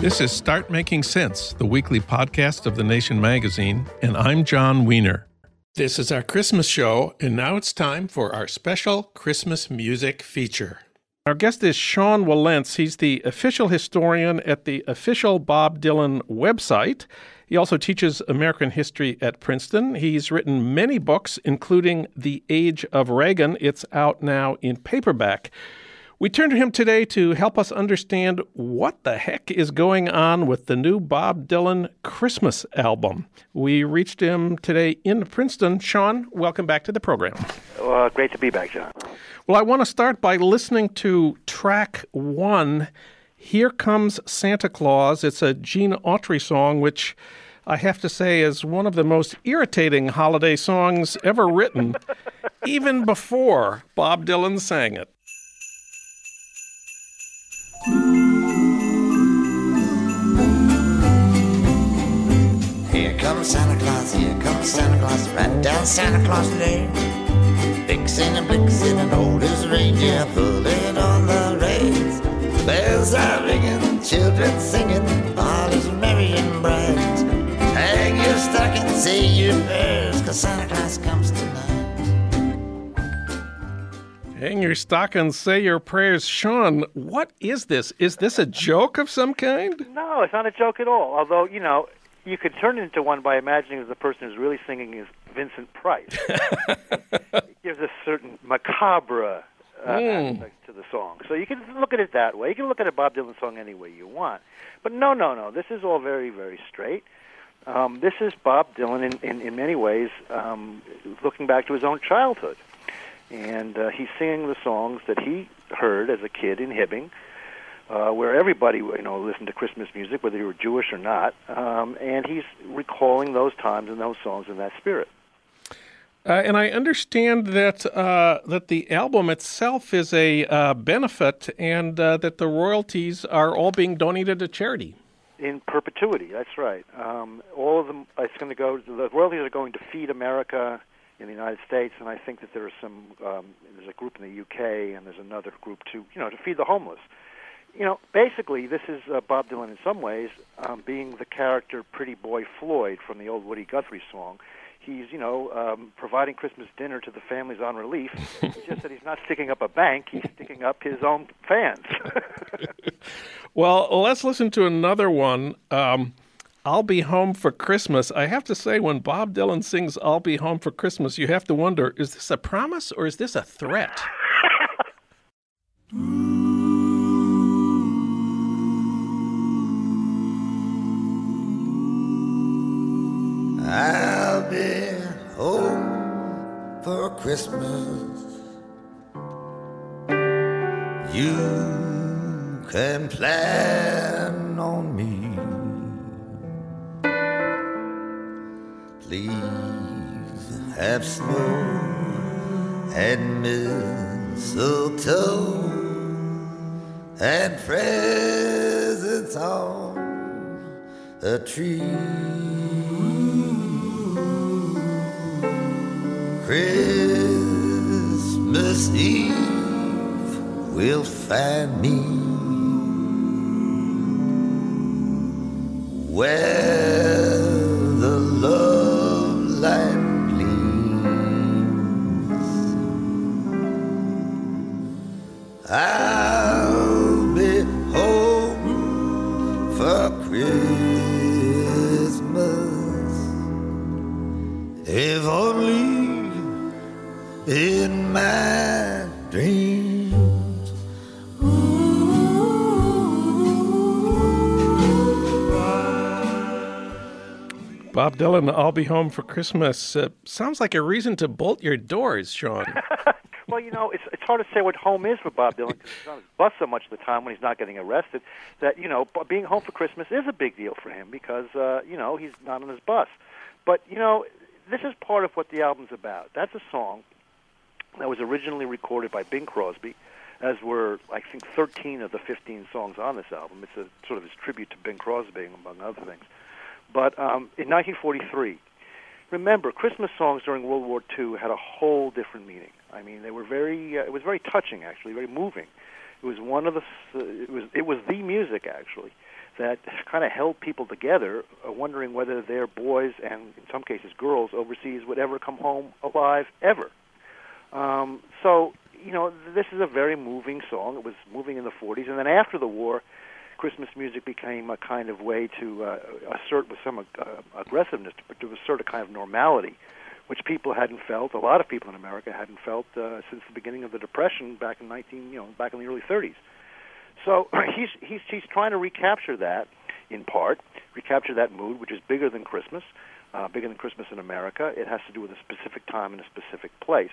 This is Start Making Sense, the weekly podcast of The Nation magazine, and I'm Jon Wiener. This is our Christmas show, and now it's time for our special Christmas music feature. Our guest is Sean Wilentz. He's the official historian at the official Bob Dylan website. He also teaches American history at Princeton. He's written many books, including The Age of Reagan. It's out now in paperback. We turn to him today to help us understand what the heck is going on with the new Bob Dylan Christmas album. We reached him today in Princeton. Sean, welcome back to the program. Well, great to be back, Jon. Well, I want to start by listening to track one Here Comes Santa Claus. It's a Gene Autry song, which I have to say is one of the most irritating holiday songs ever written, even before Bob Dylan sang it. Here comes Santa Claus, here comes Santa Claus, right down Santa Claus Lane. Vixen and Blitzen and old as reindeer, pulling on the reins. Bells are ringing, children singing, Santa Claus comes tonight. Hang your stockings, say your prayers. Sean, what is this? Is this a joke of some kind? No, it's not a joke at all. Although, you know, you could turn it into one by imagining that the person who's really singing is Vincent Price. it gives a certain macabre uh, Mm. aspect to the song. So you can look at it that way. You can look at a Bob Dylan song any way you want. But no, no, no. This is all very, very straight. Um, this is Bob Dylan in, in, in many ways um, looking back to his own childhood. And uh, he's singing the songs that he heard as a kid in Hibbing, uh, where everybody you know listened to Christmas music, whether you were Jewish or not. Um, and he's recalling those times and those songs in that spirit. Uh, and I understand that uh, that the album itself is a uh, benefit, and uh, that the royalties are all being donated to charity. In perpetuity. That's right. Um, all of them. It's going to go. The royalties are going to feed America in the United States, and I think that there are some. Um, there's a group in the UK, and there's another group to You know, to feed the homeless. You know, basically, this is uh, Bob Dylan in some ways um, being the character Pretty Boy Floyd from the old Woody Guthrie song. He's, you know, um, providing Christmas dinner to the families on relief. it's just that he's not sticking up a bank; he's sticking up his own fans. Well, let's listen to another one. Um, I'll be home for Christmas. I have to say, when Bob Dylan sings "I'll be home for Christmas," you have to wonder: is this a promise or is this a threat? Christmas. You can plan on me. Please have snow and mistletoe and presents on a tree. Christmas Eve will find me. Where in my dreams. Bob Dylan, "I'll be home for Christmas." Uh, sounds like a reason to bolt your doors, Sean. Well, you know, it's it's hard to say what home is for Bob Dylan because he's on his bus so much of the time when he's not getting arrested. That you know, being home for Christmas is a big deal for him because uh, you know he's not on his bus. But you know, this is part of what the album's about. That's a song that was originally recorded by Bing Crosby, as were I think 13 of the 15 songs on this album. It's a sort of his tribute to Bing Crosby, among other things. But um, in 1943, remember, Christmas songs during World War II had a whole different meaning. I mean, they were very. Uh, it was very touching, actually, very moving. It was one of the. Uh, it was. It was the music, actually, that kind of held people together, uh, wondering whether their boys and, in some cases, girls overseas would ever come home alive ever. Um, so, you know, this is a very moving song. It was moving in the 40s, and then after the war, Christmas music became a kind of way to uh, assert with some uh, aggressiveness, but to assert a kind of normality, which people hadn't felt. A lot of people in America hadn't felt uh, since the beginning of the Depression back in 19, you know, back in the early 30s. So he's he's he's trying to recapture that in part, recapture that mood, which is bigger than Christmas, uh, bigger than Christmas in America. It has to do with a specific time and a specific place.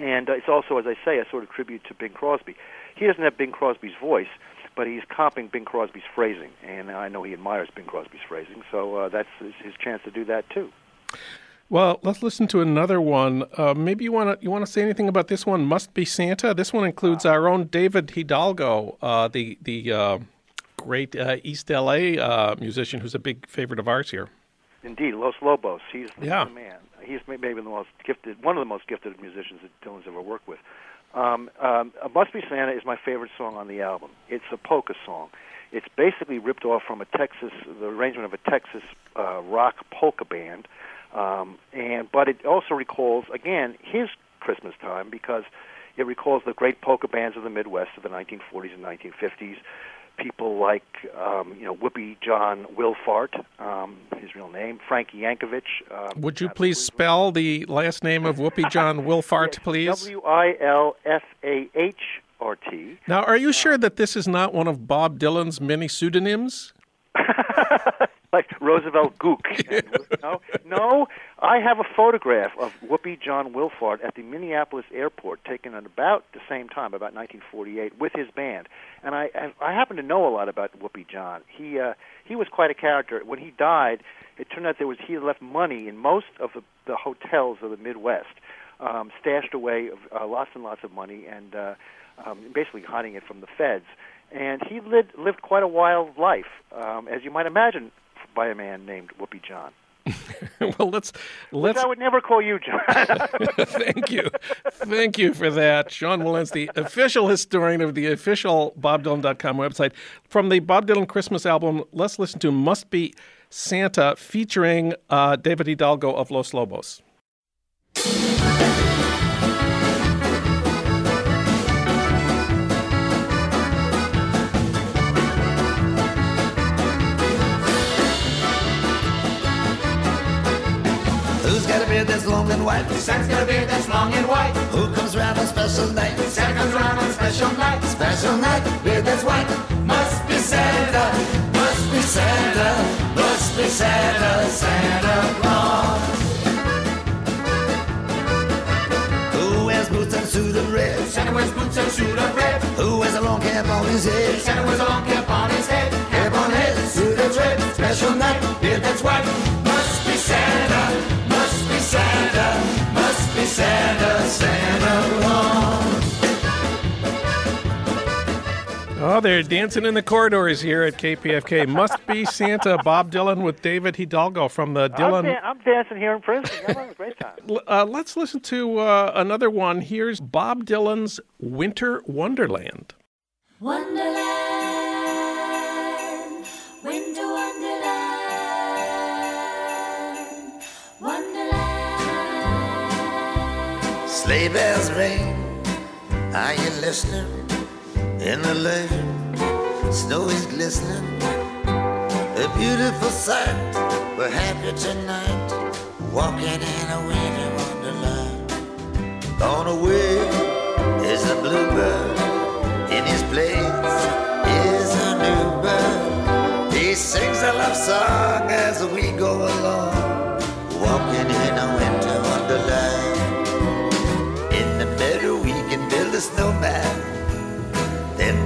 And it's also, as I say, a sort of tribute to Bing Crosby. He doesn't have Bing Crosby's voice, but he's copying Bing Crosby's phrasing, and I know he admires Bing Crosby's phrasing, so uh, that's his, chance to do that too. Well, let's listen to another one. Uh, maybe you want to you want to say anything about this one? Must be Santa. This one includes our own David Hidalgo, uh, the the uh, great uh, East LA uh, musician, who's a big favorite of ours here. Indeed, Los Lobos. He's the, yeah. the man. He's maybe the most gifted, one of the most gifted musicians that Dylan's ever worked with. Um, um, "Must Be Santa" is my favorite song on the album. It's a polka song. It's basically ripped off from a Texas, the arrangement of a Texas uh, rock polka band, um, and but it also recalls again his Christmas time because it recalls the great polka bands of the Midwest of the 1940s and 1950s people like um, you know Whoopee John Wilfahrt, um, his real name, Frankie Yankovic. Um, Would you please spell the last name of Whoopee John Wilfahrt, please? W I L F A H R T. Now, are you sure that this is not one of Bob Dylan's many pseudonyms? like Roosevelt Gook. no, no, I have a photograph of Whoopee John Wilfahrt at the Minneapolis airport, taken at about the same time, about 1948, with his band. And I, I happen to know a lot about Whoopee John. He, uh, he was quite a character. When he died, it turned out there was he had left money in most of the, the hotels of the Midwest, um, stashed away uh, lots and lots of money, and uh, um, basically hiding it from the feds and he lived lived quite a wild life, um, as you might imagine, by a man named Whoopee John. well, let's let's. Which I would never call you, Jon. Thank you, thank you for that, Sean Wilentz, the official historian of the official BobDylan.com website. From the Bob Dylan Christmas album, let's listen to "Must Be Santa" featuring uh, David Hidalgo of Los Lobos. White. Santa's got a beard that's long and white. Who comes round on special night? Santa comes around on special night. Special night, beard that's white. Must be Santa, must be Santa, must be Santa, Santa Claus. Who wears boots and suit of red? Santa wears boots and suit of red. Who wears a long cap on his head? Santa wears a long Oh, they're dancing in the corridors here at KPFK. Must be Santa. Bob Dylan with David Hidalgo from the Dylan. I'm, da- I'm dancing here in Princeton. I'm having a great time. Uh, let's listen to uh, another one. Here's Bob Dylan's Winter Wonderland. Wonderland, Winter Wonderland. Wonderland. Sleigh bells ring, are you listening? In the lane, snow is glistening. A beautiful sight, we're happy tonight, walking in a winter wonderland. Gone away is the bluebird, in his place is a new bird. He sings a love song as we go along, walking in a winter wonderland. In the meadow we can build a snowman,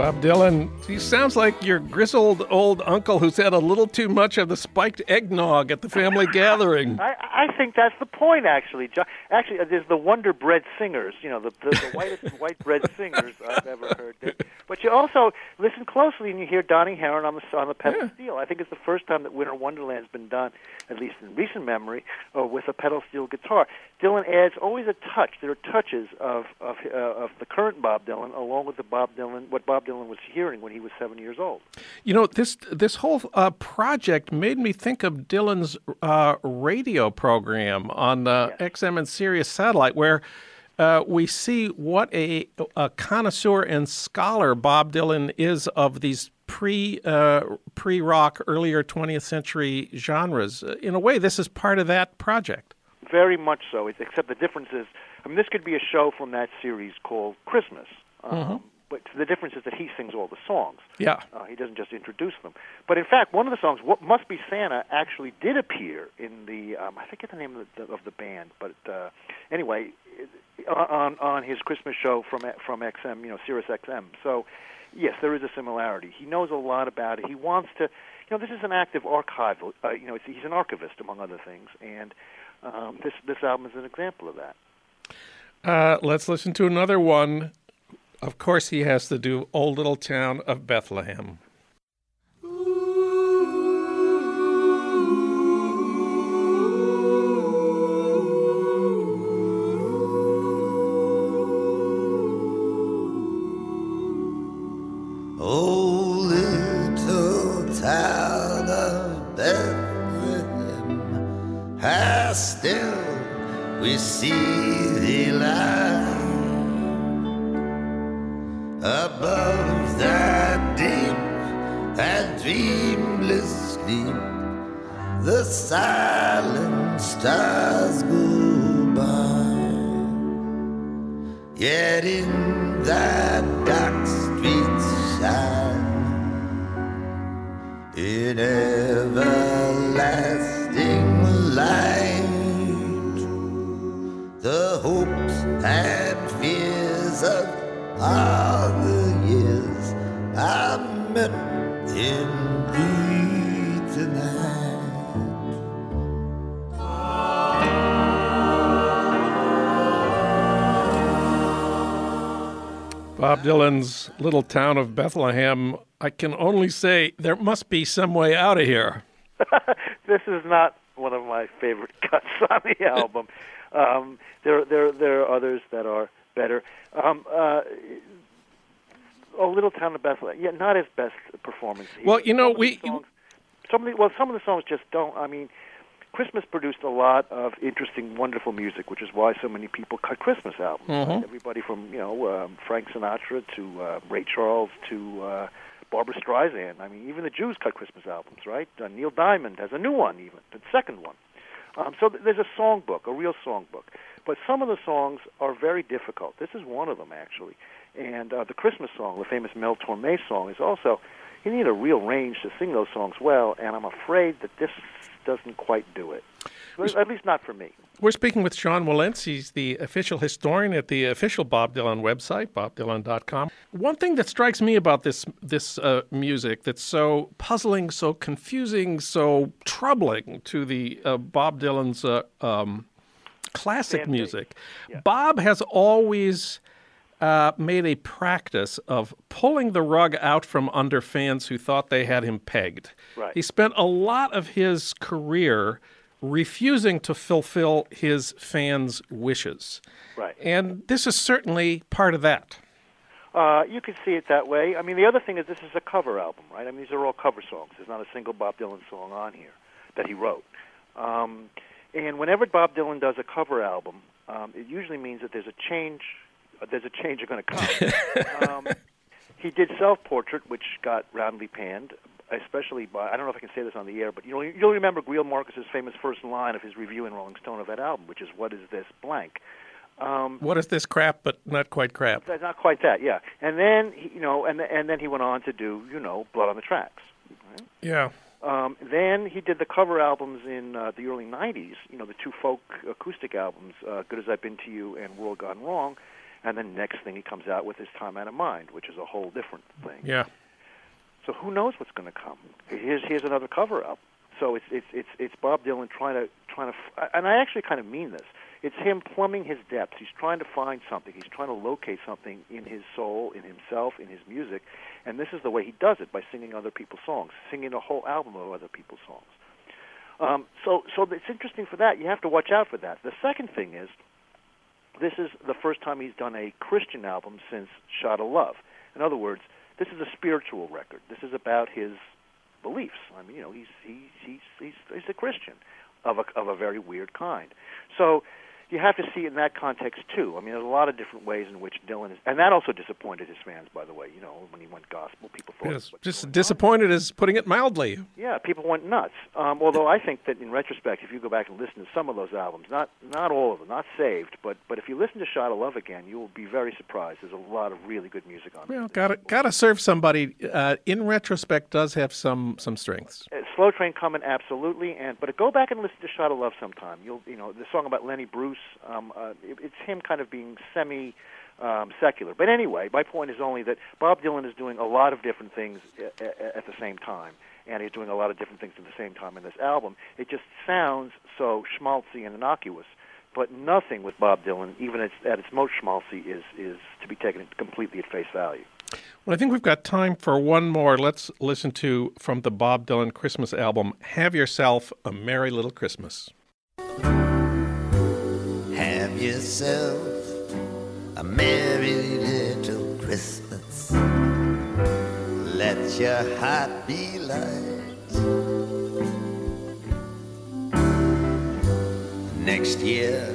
Bob Dylan, he sounds like your grizzled old uncle who's had a little too much of the spiked eggnog at the family gathering. I, I think that's the point, actually. Actually, uh, there's the Wonder Bread singers, you know, the, the, the whitest white bread singers I've ever heard. But you also listen closely and you hear Donnie Herron on the on the pedal Yeah. steel. I think it's the first time that Winter Wonderland's been done, at least in recent memory, uh, with a pedal steel guitar. Dylan adds always a touch. There are touches of of uh, of the current Bob Dylan, along with the Bob Dylan what Bob Dylan was hearing when he was seven years old. You know, this this whole uh, project made me think of Dylan's uh, radio program on uh, XM and Sirius satellite, where uh, we see what a, a connoisseur and scholar Bob Dylan is of these pre uh, pre rock, earlier 20th century genres. In a way, this is part of that project. Very much so. Except the difference is, I mean, this could be a show from that series called Christmas. Um, But the difference is that he sings all the songs. Yeah. Uh, he doesn't just introduce them. But in fact, one of the songs, "What Must Be Santa," actually did appear in the um, I forget the name of the, of the band, but uh, anyway, on on his Christmas show from from XM, you know, Sirius XM. So yes, there is a similarity. He knows a lot about it. He wants to, you know, this is an active archival. Uh, you know, it's, he's an archivist among other things, and um, this this album is an example of that. Uh, let's listen to another one. Of course, he has to do Old Little Town of Bethlehem. Still we see thee lie and dreamless sleep. The silent stars go by. Yet in that dark street shine in everlasting light the hopes and fears of all the years I met in. Bob Dylan's Little Town of Bethlehem. I can only say there must be some way out of here. this is not one of my favorite cuts on the album. Um, there, there, there are others that are better. Um, uh, oh, Little Town of Bethlehem. Yeah, not his best performance. Well, you know, Some we- songs, some of the, well, some of the songs just don't. I mean, Christmas produced a lot of interesting, wonderful music, which is why so many people cut Christmas albums. right? Everybody from you know um, Frank Sinatra to uh, Ray Charles to uh, Barbra Streisand. I mean, even the Jews cut Christmas albums, right? Uh, Neil Diamond has a new one, even the second one. Um, so th- there's a songbook, a real songbook. But some of the songs are very difficult. This is one of them, actually. And uh, the Christmas song, the famous Mel Torme song, is also, you need a real range to sing those songs well, and I'm afraid that this doesn't quite do it. At least not for me. We're speaking with Sean Wilentz. He's the official historian at the official Bob Dylan website, bobdylan.com. One thing that strikes me about this this uh, music that's so puzzling, so confusing, so troubling to the uh, Bob Dylan's uh, um, classic music, Bob has always uh, made a practice of pulling the rug out from under fans who thought they had him pegged. Right. He spent a lot of his career refusing to fulfill his fans' wishes. Right. And this is certainly part of that. Uh, you could see it that way. I mean, the other thing is this is a cover album, right? I mean, these are all cover songs. There's not a single Bob Dylan song on here that he wrote. Um, and whenever Bob Dylan does a cover album, um, it usually means that there's a change. Uh, there's a change going to come. um, he did Self Portrait, which got roundly panned, especially by I don't know if I can say this on the air, but you'll you'll remember Greil Marcus's famous first line of his review in Rolling Stone of that album, which is "What is this blank." Um, What is this crap, but not quite crap? not quite that, yeah. And then he, you know, and and then he went on to do you know Blood on the Tracks. Yeah. Um, then he did the cover albums in uh, the early '90s. You know, the two folk acoustic albums, uh, "Good as I've Been to You" and "World Gone Wrong." And then next thing he comes out with is Time Out of Mind, which is a whole different thing. Yeah. So who knows what's going to come? Here's here's another cover up. So it's it's it's it's Bob Dylan trying to trying to, and I actually kind of mean this. It's him plumbing his depths. He's trying to find something. He's trying to locate something in his soul, in himself, in his music, and this is the way he does it by singing other people's songs, singing a whole album of other people's songs. Um, so so it's interesting for that. You have to watch out for that. The second thing is, this is the first time he's done a Christian album since Shot of Love. In other words, this is a spiritual record. This is about his beliefs. I mean, you know, he's he's he's he's, he's a Christian of a of a very weird kind. So you have to see it in that context too. I mean, there's a lot of different ways in which Dylan is, and that also disappointed his fans, by the way. You know, when he went gospel, people thought Yes, just going on?" disappointed is putting it mildly. Yeah, people went nuts. Um, although I think that in retrospect, if you go back and listen to some of those albums, not not all of them, not saved, but but if you listen to Shot of Love again, you will be very surprised. There's a lot of really good music on there. Well, gotta gotta serve somebody. Uh, in retrospect, does have some some strengths. Uh, Slow Train coming, absolutely. And but go back and listen to Shot of Love sometime. You'll you know the song about Lenny Bruce. Um, uh, it, it's him kind of being semi. Um, secular, but anyway, my point is only that Bob Dylan is doing a lot of different things at, at the same time, and he's doing a lot of different things at the same time in this album. It just sounds so schmaltzy and innocuous, but nothing with Bob Dylan, even at, at its most schmaltzy, is is to be taken completely at face value. Well, I think we've got time for one more. Let's listen to from the Bob Dylan Christmas album. Have yourself a merry little Christmas. Have yourself a merry little Christmas. Let your heart be light. Next year,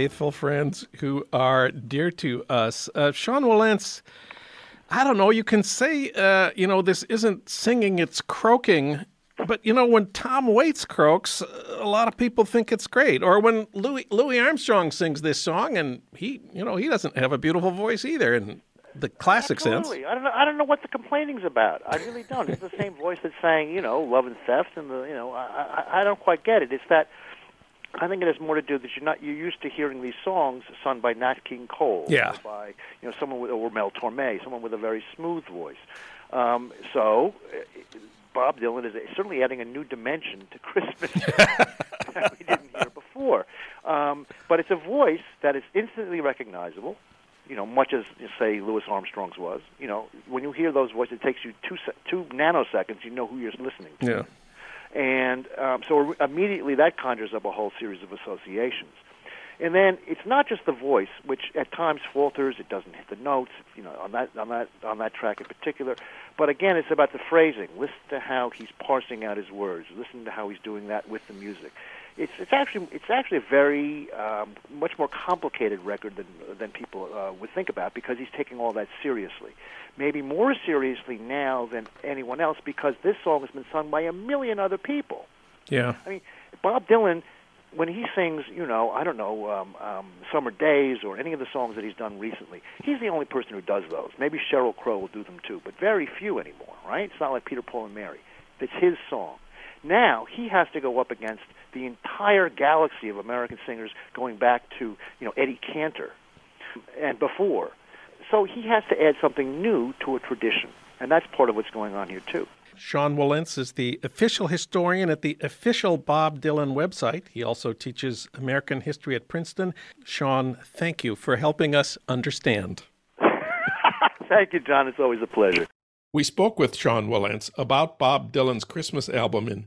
Faithful friends who are dear to us. Uh, Sean Wilentz, I don't know, you can say, uh, you know, this isn't singing, it's croaking. But, you know, when Tom Waits croaks, a lot of people think it's great. Or when Louis, Louis Armstrong sings this song, and he, you know, he doesn't have a beautiful voice either in the classic sense. Absolutely. I don't know. I don't know what the complaining's about. I really don't. It's the same voice that's saying, you know, love and theft, and the, you know, I, I, I don't quite get it. It's that I think it has more to do that you're not you're used to hearing these songs sung by Nat King Cole, Yeah. or by you know someone with or Mel Torme, someone with a very smooth voice. Um, so. uh, Bob Dylan is certainly adding a new dimension to Christmas that we didn't hear before. Um, but it's a voice that is instantly recognizable you know, much as say Louis Armstrong's was. You know, when you hear those voices, it takes you two two nanoseconds. You know who you're listening to, Yeah. And um, so immediately that conjures up a whole series of associations. And then it's not just the voice, which at times falters. It doesn't hit the notes, you know, on that on that on that track in particular. But again, it's about the phrasing. Listen to how he's parsing out his words. Listen to how he's doing that with the music. It's it's actually it's actually a very um, much more complicated record than than people uh, would think about because he's taking all that seriously. Maybe more seriously now than anyone else because this song has been sung by a million other people. Yeah. I mean, Bob Dylan, when he sings, you know, I don't know, um, um, Summer Days or any of the songs that he's done recently, he's the only person who does those. Maybe Sheryl Crow will do them too, but very few anymore, right? It's not like Peter, Paul, and Mary. It's his song. Now he has to go up against the entire galaxy of American singers going back to, you know, Eddie Cantor and before. So he has to add something new to a tradition, and that's part of what's going on here too. Sean Wilentz is the official historian at the official Bob Dylan website. He also teaches American history at Princeton. Sean, thank you for helping us understand. Thank you, Jon. It's always a pleasure. We spoke with Sean Wilentz about Bob Dylan's Christmas album in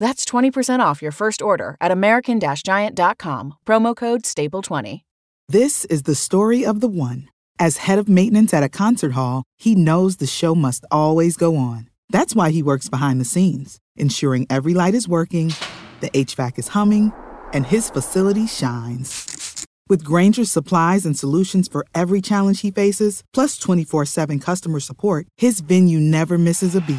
That's 20% off your first order at American Giant.com, promo code STAPLE20. This is the story of the one. As head of maintenance at a concert hall, he knows the show must always go on. That's why he works behind the scenes, ensuring every light is working, the HVAC is humming, and his facility shines. With Grainger's supplies and solutions for every challenge he faces, plus 24 7 customer support, his venue never misses a beat.